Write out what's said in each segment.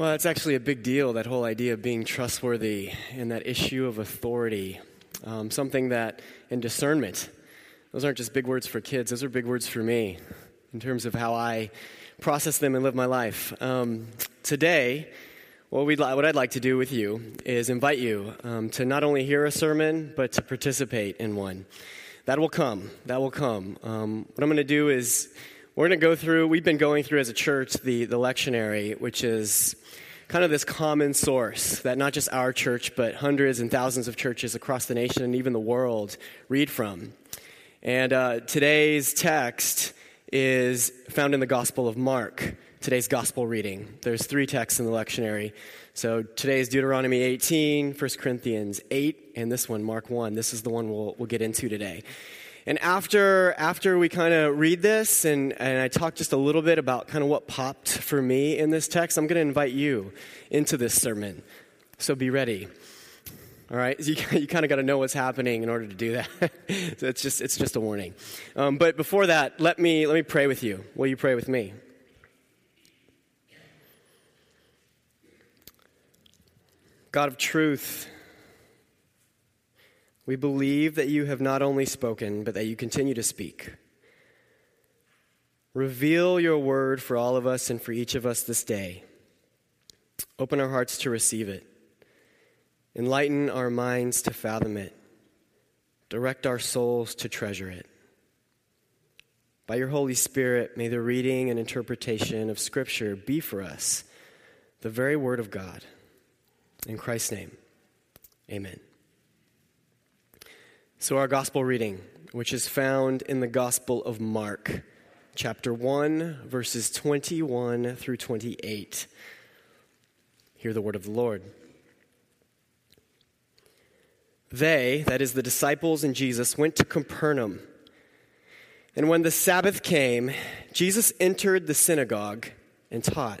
Well, it's actually a big deal, that whole idea of being trustworthy and that issue of authority. Um, something that, in discernment, those aren't just big words for kids, those are big words for me in terms of how I process them and live my life. Um, today, what, we'd li- what I'd like to do with you is invite you um, to not only hear a sermon, but to participate in one. That will come. That will come. Um, what I'm going to do is we're going to go through, we've been going through as a church the, the lectionary, which is kind of this common source that not just our church, but hundreds and thousands of churches across the nation and even the world read from. And uh, today's text is found in the Gospel of Mark, today's Gospel reading. There's three texts in the lectionary. So today's Deuteronomy 18, 1 Corinthians 8, and this one, Mark 1. This is the one we'll, we'll get into today. And after, after we kind of read this and, and I talk just a little bit about kind of what popped for me in this text, I'm going to invite you into this sermon. So be ready. All right, you, you kind of got to know what's happening in order to do that. so it's just it's just a warning. Um, but before that, let me let me pray with you. Will you pray with me? God of truth, we believe that you have not only spoken, but that you continue to speak. Reveal your word for all of us and for each of us this day. Open our hearts to receive it. Enlighten our minds to fathom it. Direct our souls to treasure it. By your Holy Spirit, may the reading and interpretation of Scripture be for us the very Word of God. In Christ's name, amen. So, our gospel reading, which is found in the Gospel of Mark, chapter 1, verses 21 through 28. Hear the word of the Lord. They, that is, the disciples and Jesus, went to Capernaum. And when the Sabbath came, Jesus entered the synagogue and taught.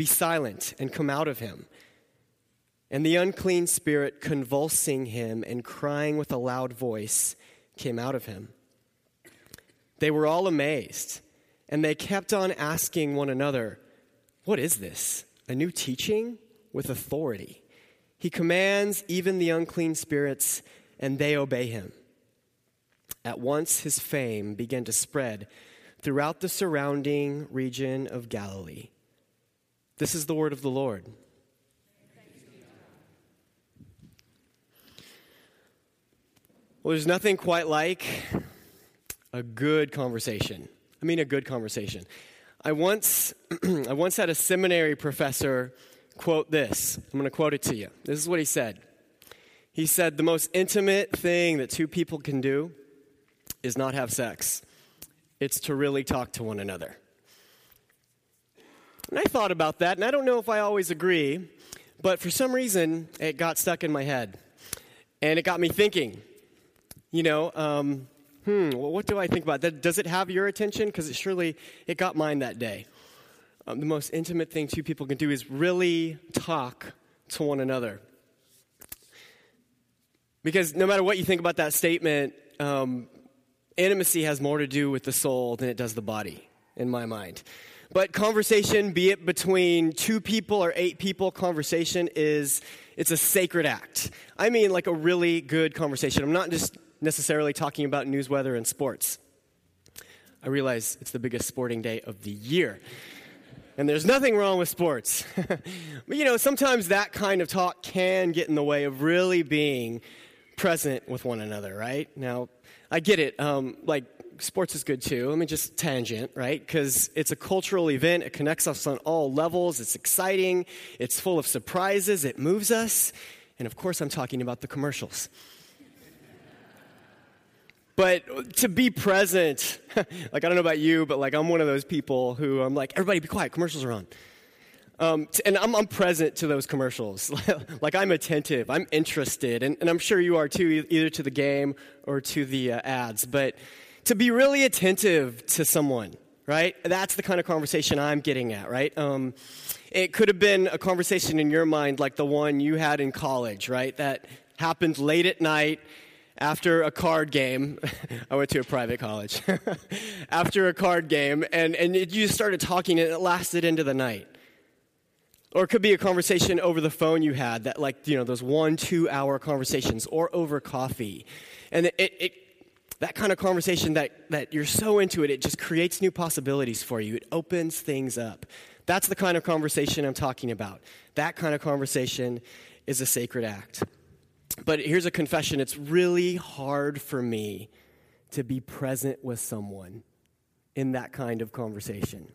be silent and come out of him. And the unclean spirit, convulsing him and crying with a loud voice, came out of him. They were all amazed, and they kept on asking one another, What is this? A new teaching with authority. He commands even the unclean spirits, and they obey him. At once his fame began to spread throughout the surrounding region of Galilee. This is the word of the Lord. Well, there's nothing quite like a good conversation. I mean, a good conversation. I once, I once had a seminary professor quote this. I'm going to quote it to you. This is what he said. He said, The most intimate thing that two people can do is not have sex, it's to really talk to one another. And I thought about that, and I don't know if I always agree, but for some reason, it got stuck in my head. And it got me thinking, you know, um, hmm, well, what do I think about that? Does it have your attention? Because it surely, it got mine that day. Um, the most intimate thing two people can do is really talk to one another. Because no matter what you think about that statement, um, intimacy has more to do with the soul than it does the body, in my mind. But conversation, be it between two people or eight people, conversation is it's a sacred act. I mean like a really good conversation. I'm not just necessarily talking about news, weather, and sports. I realize it's the biggest sporting day of the year. And there's nothing wrong with sports. but you know, sometimes that kind of talk can get in the way of really being present with one another, right? Now, I get it. Um, like, sports is good too. Let me just tangent, right? Because it's a cultural event. It connects us on all levels. It's exciting. It's full of surprises. It moves us. And of course, I'm talking about the commercials. but to be present, like, I don't know about you, but like, I'm one of those people who I'm like, everybody be quiet, commercials are on. Um, and I'm, I'm, present to those commercials. like I'm attentive, I'm interested, and, and, I'm sure you are too, either to the game or to the uh, ads. But to be really attentive to someone, right? That's the kind of conversation I'm getting at, right? Um, it could have been a conversation in your mind like the one you had in college, right? That happened late at night after a card game. I went to a private college. after a card game, and, and it, you started talking, and it lasted into the night. Or it could be a conversation over the phone you had, that like, you know, those one, two hour conversations, or over coffee. And it, it, that kind of conversation that, that you're so into it, it just creates new possibilities for you. It opens things up. That's the kind of conversation I'm talking about. That kind of conversation is a sacred act. But here's a confession it's really hard for me to be present with someone in that kind of conversation.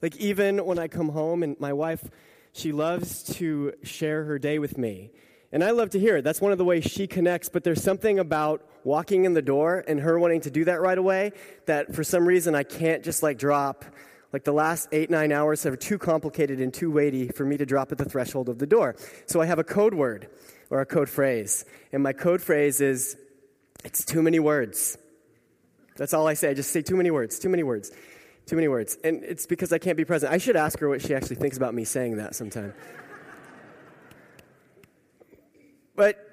Like, even when I come home and my wife she loves to share her day with me. And I love to hear it. That's one of the ways she connects. But there's something about walking in the door and her wanting to do that right away that for some reason I can't just like drop. Like the last eight, nine hours are too complicated and too weighty for me to drop at the threshold of the door. So I have a code word or a code phrase. And my code phrase is, it's too many words. That's all I say. I just say too many words, too many words. Too many words. And it's because I can't be present. I should ask her what she actually thinks about me saying that sometime. but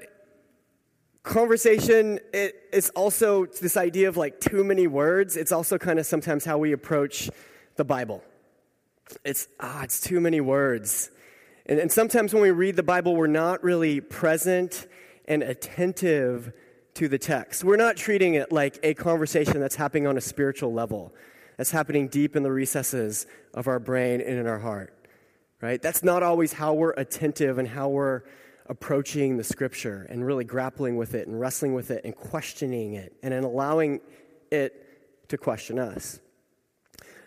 conversation it, it's also this idea of like too many words it's also kind of sometimes how we approach the bible it's ah it's too many words and, and sometimes when we read the bible we're not really present and attentive to the text we're not treating it like a conversation that's happening on a spiritual level that's happening deep in the recesses of our brain and in our heart, right? That's not always how we're attentive and how we're approaching the scripture and really grappling with it and wrestling with it and questioning it and then allowing it to question us.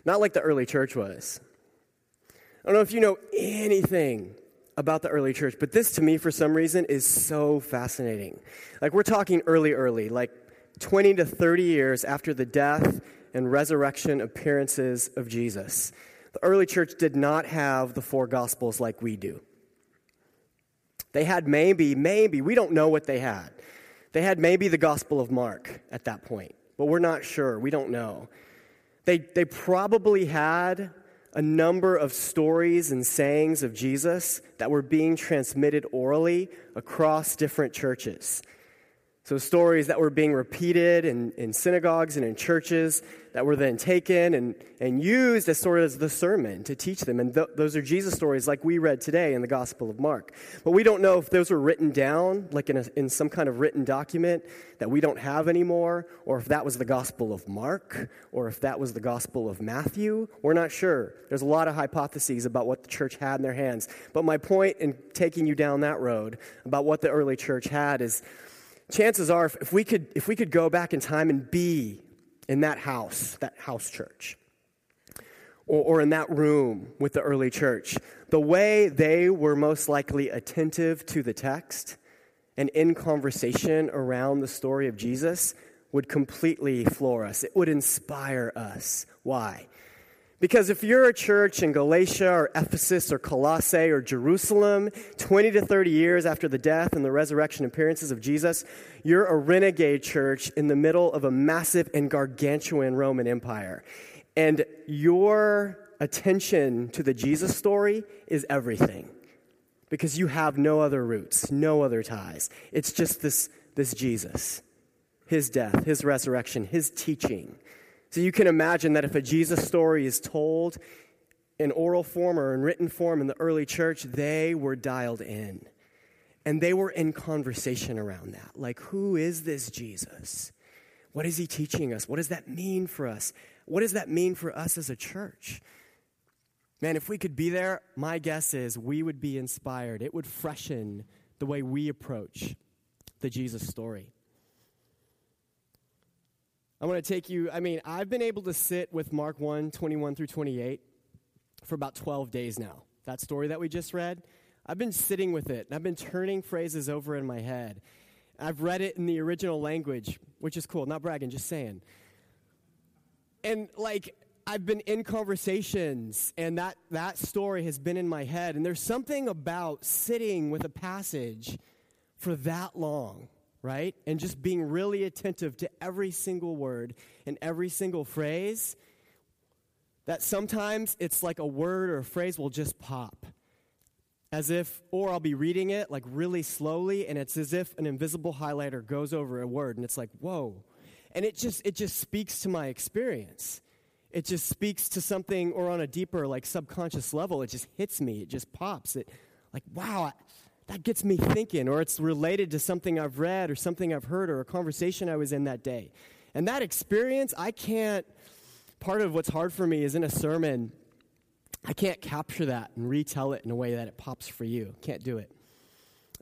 Not like the early church was. I don't know if you know anything about the early church, but this to me, for some reason, is so fascinating. Like, we're talking early, early, like 20 to 30 years after the death and resurrection appearances of Jesus. The early church did not have the four gospels like we do. They had maybe, maybe, we don't know what they had. They had maybe the Gospel of Mark at that point, but we're not sure. We don't know. They, they probably had a number of stories and sayings of Jesus that were being transmitted orally across different churches. So, stories that were being repeated in, in synagogues and in churches that were then taken and, and used as sort of the sermon to teach them. And th- those are Jesus stories like we read today in the Gospel of Mark. But we don't know if those were written down, like in, a, in some kind of written document that we don't have anymore, or if that was the Gospel of Mark, or if that was the Gospel of Matthew. We're not sure. There's a lot of hypotheses about what the church had in their hands. But my point in taking you down that road about what the early church had is chances are, if we could, if we could go back in time and be in that house, that house church, or, or in that room with the early church, the way they were most likely attentive to the text and in conversation around the story of Jesus would completely floor us. It would inspire us. Why? Because if you're a church in Galatia or Ephesus or Colossae or Jerusalem, 20 to 30 years after the death and the resurrection appearances of Jesus, you're a renegade church in the middle of a massive and gargantuan Roman Empire. And your attention to the Jesus story is everything. Because you have no other roots, no other ties. It's just this, this Jesus, his death, his resurrection, his teaching. So you can imagine that if a Jesus story is told in oral form or in written form in the early church, they were dialed in. And they were in conversation around that. Like, who is this Jesus? What is he teaching us? What does that mean for us? What does that mean for us as a church? Man, if we could be there, my guess is we would be inspired. It would freshen the way we approach the Jesus story. I want to take you, I mean, I've been able to sit with Mark 1 21 through 28 for about 12 days now. That story that we just read, I've been sitting with it, and I've been turning phrases over in my head. I've read it in the original language, which is cool. Not bragging, just saying. And like, I've been in conversations and that, that story has been in my head. And there's something about sitting with a passage for that long, right? And just being really attentive to every single word and every single phrase that sometimes it's like a word or a phrase will just pop. As if, or I'll be reading it like really slowly, and it's as if an invisible highlighter goes over a word, and it's like, whoa. And it just, it just speaks to my experience it just speaks to something or on a deeper like subconscious level it just hits me it just pops it like wow that gets me thinking or it's related to something i've read or something i've heard or a conversation i was in that day and that experience i can't part of what's hard for me is in a sermon i can't capture that and retell it in a way that it pops for you can't do it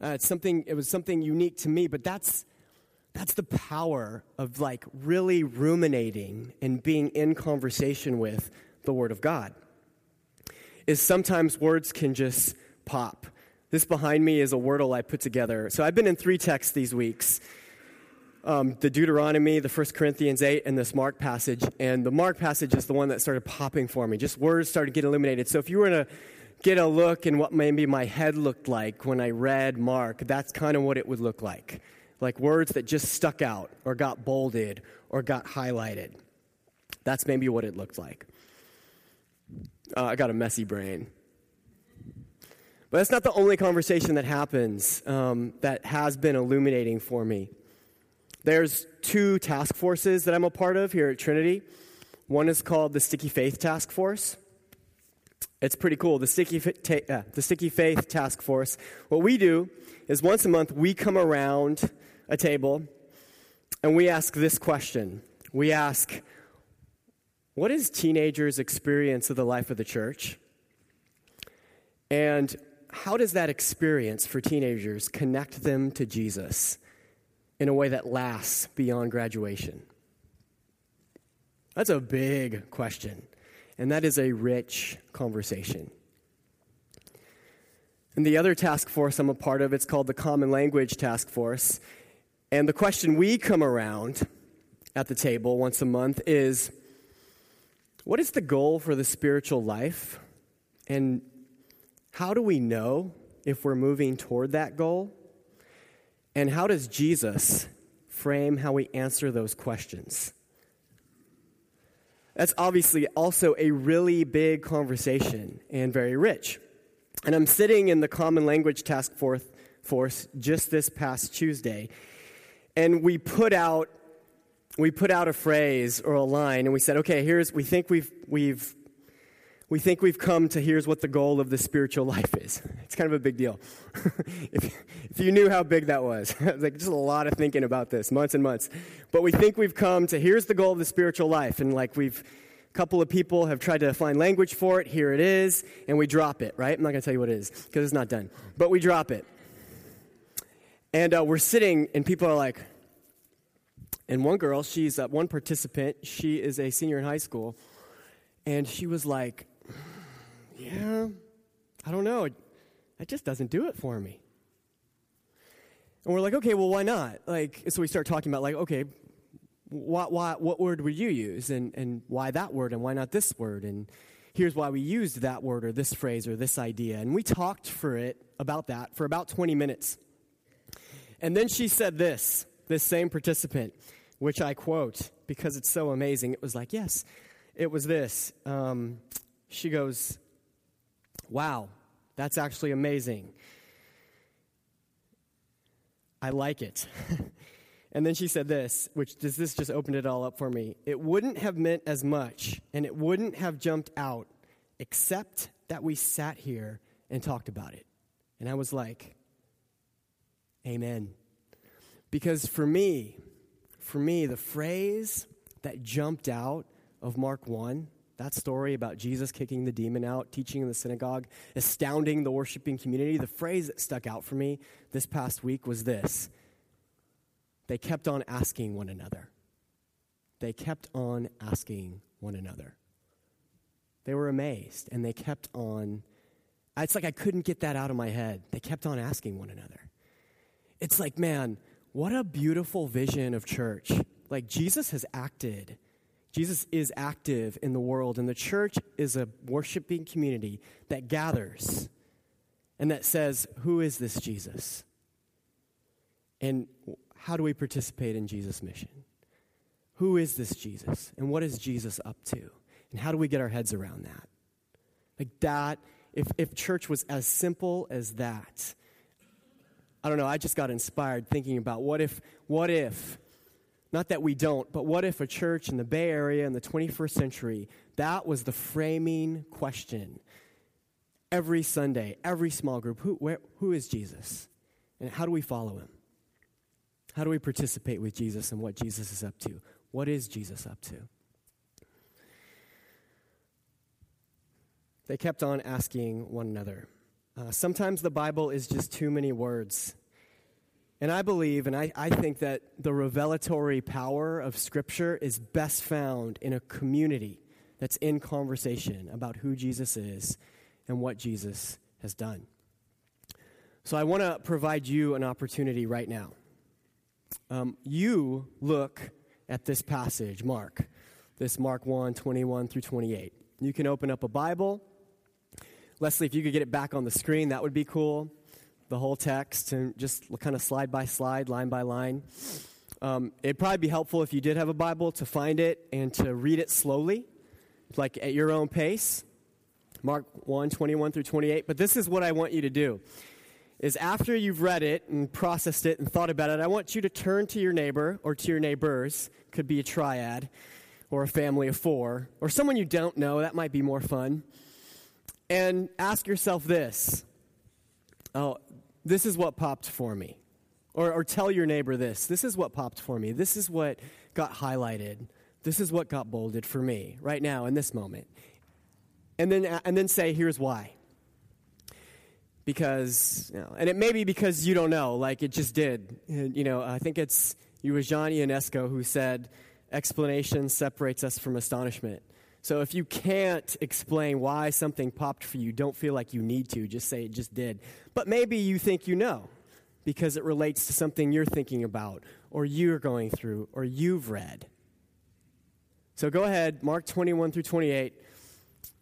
uh, it's something it was something unique to me but that's that's the power of like really ruminating and being in conversation with the Word of God. Is sometimes words can just pop. This behind me is a wordle I put together. So I've been in three texts these weeks. Um, the Deuteronomy, the First Corinthians 8, and this Mark passage. And the Mark passage is the one that started popping for me. Just words started getting illuminated. So if you were to get a look in what maybe my head looked like when I read Mark, that's kind of what it would look like like words that just stuck out or got bolded or got highlighted. That's maybe what it looked like. Uh, I got a messy brain. But that's not the only conversation that happens um, that has been illuminating for me. There's two task forces that I'm a part of here at Trinity. One is called the Sticky Faith Task Force. It's pretty cool. The Sticky, ta- uh, the Sticky Faith Task Force. What we do is once a month we come around a table and we ask this question. We ask, what is teenagers' experience of the life of the church? And how does that experience for teenagers connect them to Jesus in a way that lasts beyond graduation? That's a big question, and that is a rich conversation. And the other task force I'm a part of, it's called the Common Language Task Force. And the question we come around at the table once a month is what is the goal for the spiritual life? And how do we know if we're moving toward that goal? And how does Jesus frame how we answer those questions? That's obviously also a really big conversation and very rich. And I'm sitting in the Common Language Task Force just this past Tuesday, and we put out we put out a phrase or a line and we said okay here's we think we've we've we think we've come to here's what the goal of the spiritual life is. It's kind of a big deal. If, if you knew how big that was like just a lot of thinking about this months and months. But we think we've come to here's the goal of the spiritual life and like we've a couple of people have tried to find language for it. Here it is and we drop it right? I'm not going to tell you what it is because it's not done. But we drop it. And uh, we're sitting, and people are like, and one girl, she's uh, one participant, she is a senior in high school, and she was like, Yeah, I don't know. That just doesn't do it for me. And we're like, okay, well, why not? Like, so we start talking about, like, okay, what, what, what word would you use? And, and why that word? And why not this word? And here's why we used that word or this phrase or this idea. And we talked for it about that for about 20 minutes. And then she said this, this same participant, which I quote because it's so amazing. It was like, yes, it was this. Um, she goes, wow, that's actually amazing. I like it. and then she said this, which this just opened it all up for me. It wouldn't have meant as much and it wouldn't have jumped out except that we sat here and talked about it. And I was like, Amen. Because for me, for me, the phrase that jumped out of Mark 1, that story about Jesus kicking the demon out, teaching in the synagogue, astounding the worshiping community, the phrase that stuck out for me this past week was this they kept on asking one another. They kept on asking one another. They were amazed and they kept on. It's like I couldn't get that out of my head. They kept on asking one another. It's like, man, what a beautiful vision of church. Like, Jesus has acted. Jesus is active in the world, and the church is a worshiping community that gathers and that says, Who is this Jesus? And how do we participate in Jesus' mission? Who is this Jesus? And what is Jesus up to? And how do we get our heads around that? Like that, if, if church was as simple as that, I don't know, I just got inspired thinking about what if, what if, not that we don't, but what if a church in the Bay Area in the 21st century, that was the framing question every Sunday, every small group who, where, who is Jesus? And how do we follow him? How do we participate with Jesus and what Jesus is up to? What is Jesus up to? They kept on asking one another. Uh, sometimes the Bible is just too many words. And I believe, and I, I think that the revelatory power of Scripture is best found in a community that's in conversation about who Jesus is and what Jesus has done. So I want to provide you an opportunity right now. Um, you look at this passage, Mark, this Mark 1 21 through 28. You can open up a Bible. Leslie, if you could get it back on the screen, that would be cool. The whole text and just kind of slide by slide, line by line. Um, it'd probably be helpful if you did have a Bible to find it and to read it slowly, like at your own pace. Mark 1 21 through 28. But this is what I want you to do is after you've read it and processed it and thought about it, I want you to turn to your neighbor or to your neighbors, could be a triad or a family of four, or someone you don't know, that might be more fun, and ask yourself this Oh, this is what popped for me. Or, or tell your neighbor this this is what popped for me. This is what got highlighted. This is what got bolded for me right now in this moment. And then, and then say, here's why because, you know, and it may be because you don't know, like it just did. You know, I think it's you was John Ionesco who said, explanation separates us from astonishment. So if you can't explain why something popped for you, don't feel like you need to. Just say it just did. But maybe you think you know because it relates to something you're thinking about or you're going through or you've read. So go ahead, Mark 21 through 28.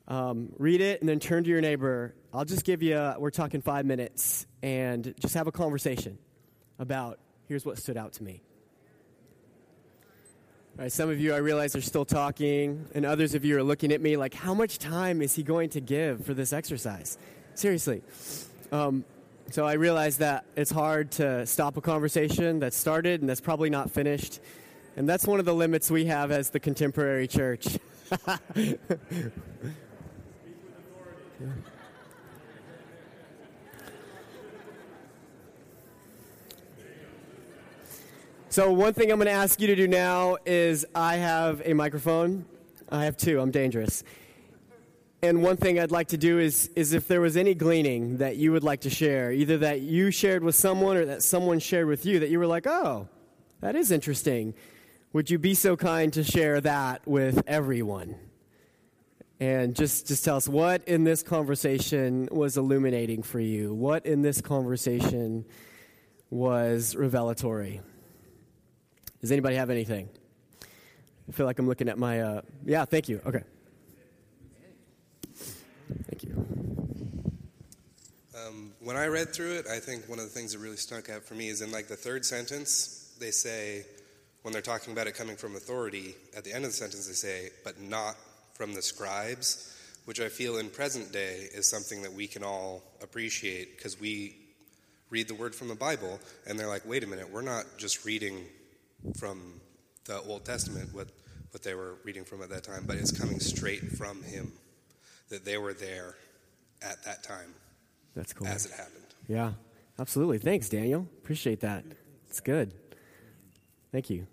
Um, read it and then turn to your neighbor. I'll just give you, a, we're talking five minutes, and just have a conversation about here's what stood out to me. Right, some of you, I realize, are still talking, and others of you are looking at me like, how much time is he going to give for this exercise? Seriously. Um, so I realize that it's hard to stop a conversation that's started and that's probably not finished. And that's one of the limits we have as the contemporary church. So, one thing I'm going to ask you to do now is I have a microphone. I have two, I'm dangerous. And one thing I'd like to do is, is if there was any gleaning that you would like to share, either that you shared with someone or that someone shared with you, that you were like, oh, that is interesting, would you be so kind to share that with everyone? and just, just tell us what in this conversation was illuminating for you. What in this conversation was revelatory? Does anybody have anything? I feel like I'm looking at my. Uh, yeah, thank you. Okay. Thank you. Um, when I read through it, I think one of the things that really stuck out for me is in like the third sentence, they say, when they're talking about it coming from authority, at the end of the sentence they say, but not from the scribes, which I feel in present day is something that we can all appreciate because we read the word from the Bible and they're like, wait a minute, we're not just reading from the Old Testament, what, what they were reading from at that time, but it's coming straight from Him, that they were there at that time. That's cool. As it happened. Yeah, absolutely. Thanks, Daniel. Appreciate that. It's good. Thank you.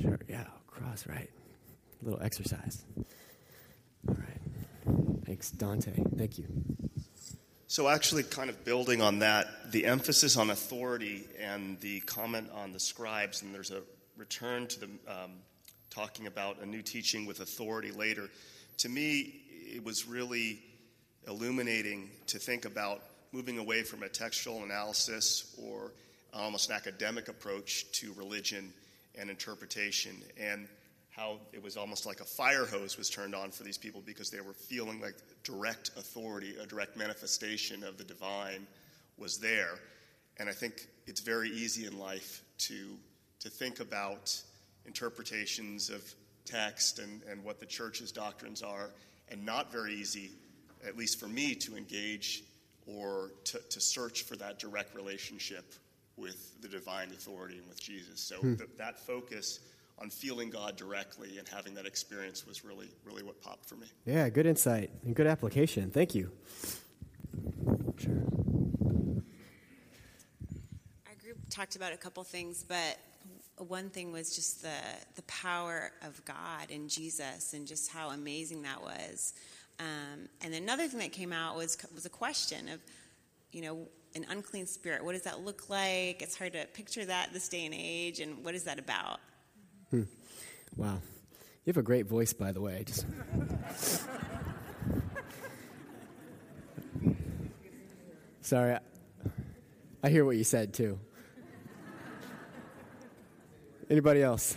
Sure, yeah, cross, right A little exercise. All right. Thanks, Dante. Thank you. So, actually, kind of building on that, the emphasis on authority and the comment on the scribes, and there's a return to the um, talking about a new teaching with authority later. To me, it was really illuminating to think about moving away from a textual analysis or almost an academic approach to religion and interpretation, and how it was almost like a fire hose was turned on for these people because they were feeling like direct authority, a direct manifestation of the divine was there. And I think it's very easy in life to, to think about interpretations of text and, and what the church's doctrines are, and not very easy, at least for me, to engage or to, to search for that direct relationship with the divine authority and with Jesus. So hmm. th- that focus on feeling God directly and having that experience was really, really what popped for me. Yeah, good insight and good application. Thank you. Sure. Our group talked about a couple things, but one thing was just the the power of God and Jesus and just how amazing that was. Um, and another thing that came out was was a question of, you know, an unclean spirit. What does that look like? It's hard to picture that this day and age. And what is that about? Hmm. Wow. You have a great voice, by the way. Just. Sorry. I hear what you said, too. Anybody else?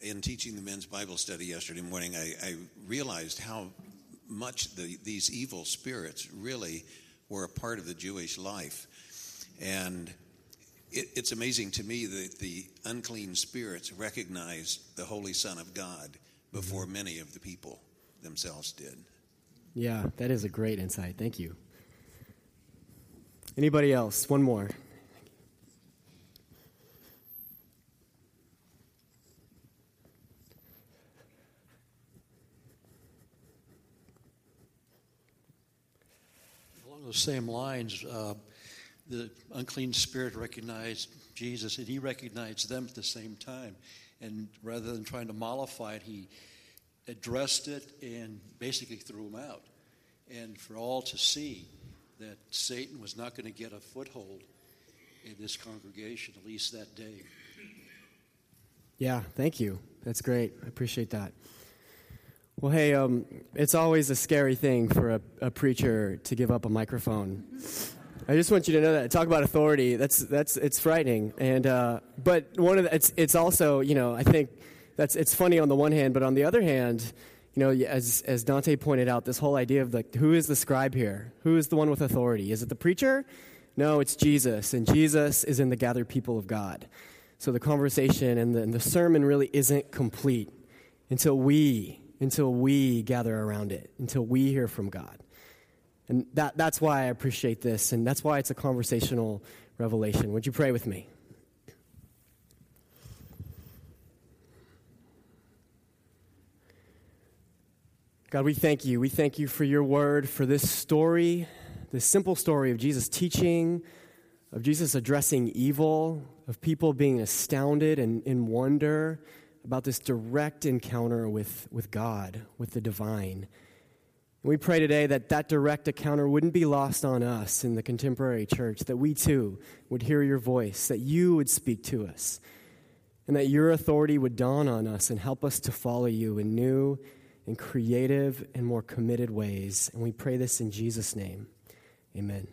In teaching the men's Bible study yesterday morning, I, I realized how much the, these evil spirits really were a part of the Jewish life. And it, it's amazing to me that the unclean spirits recognized the Holy Son of God before mm-hmm. many of the people themselves did. Yeah, that is a great insight. Thank you. Anybody else? One more. Those same lines, uh, the unclean spirit recognized Jesus and he recognized them at the same time. And rather than trying to mollify it, he addressed it and basically threw him out. And for all to see that Satan was not going to get a foothold in this congregation, at least that day. Yeah, thank you. That's great. I appreciate that. Well, hey, um, it's always a scary thing for a, a preacher to give up a microphone. I just want you to know that. Talk about authority. That's that's it's frightening. And uh, but one of the, it's it's also you know I think that's it's funny on the one hand, but on the other hand, you know, as as Dante pointed out, this whole idea of like who is the scribe here? Who is the one with authority? Is it the preacher? No, it's Jesus, and Jesus is in the gathered people of God. So the conversation and the, and the sermon really isn't complete until we until we gather around it, until we hear from God. And that, that's why I appreciate this, and that's why it's a conversational revelation. Would you pray with me? God, we thank you. We thank you for your word, for this story, this simple story of Jesus teaching, of Jesus addressing evil, of people being astounded and in wonder about this direct encounter with, with God, with the divine. And we pray today that that direct encounter wouldn't be lost on us in the contemporary church, that we too would hear your voice, that you would speak to us, and that your authority would dawn on us and help us to follow you in new and creative and more committed ways. And we pray this in Jesus' name. Amen.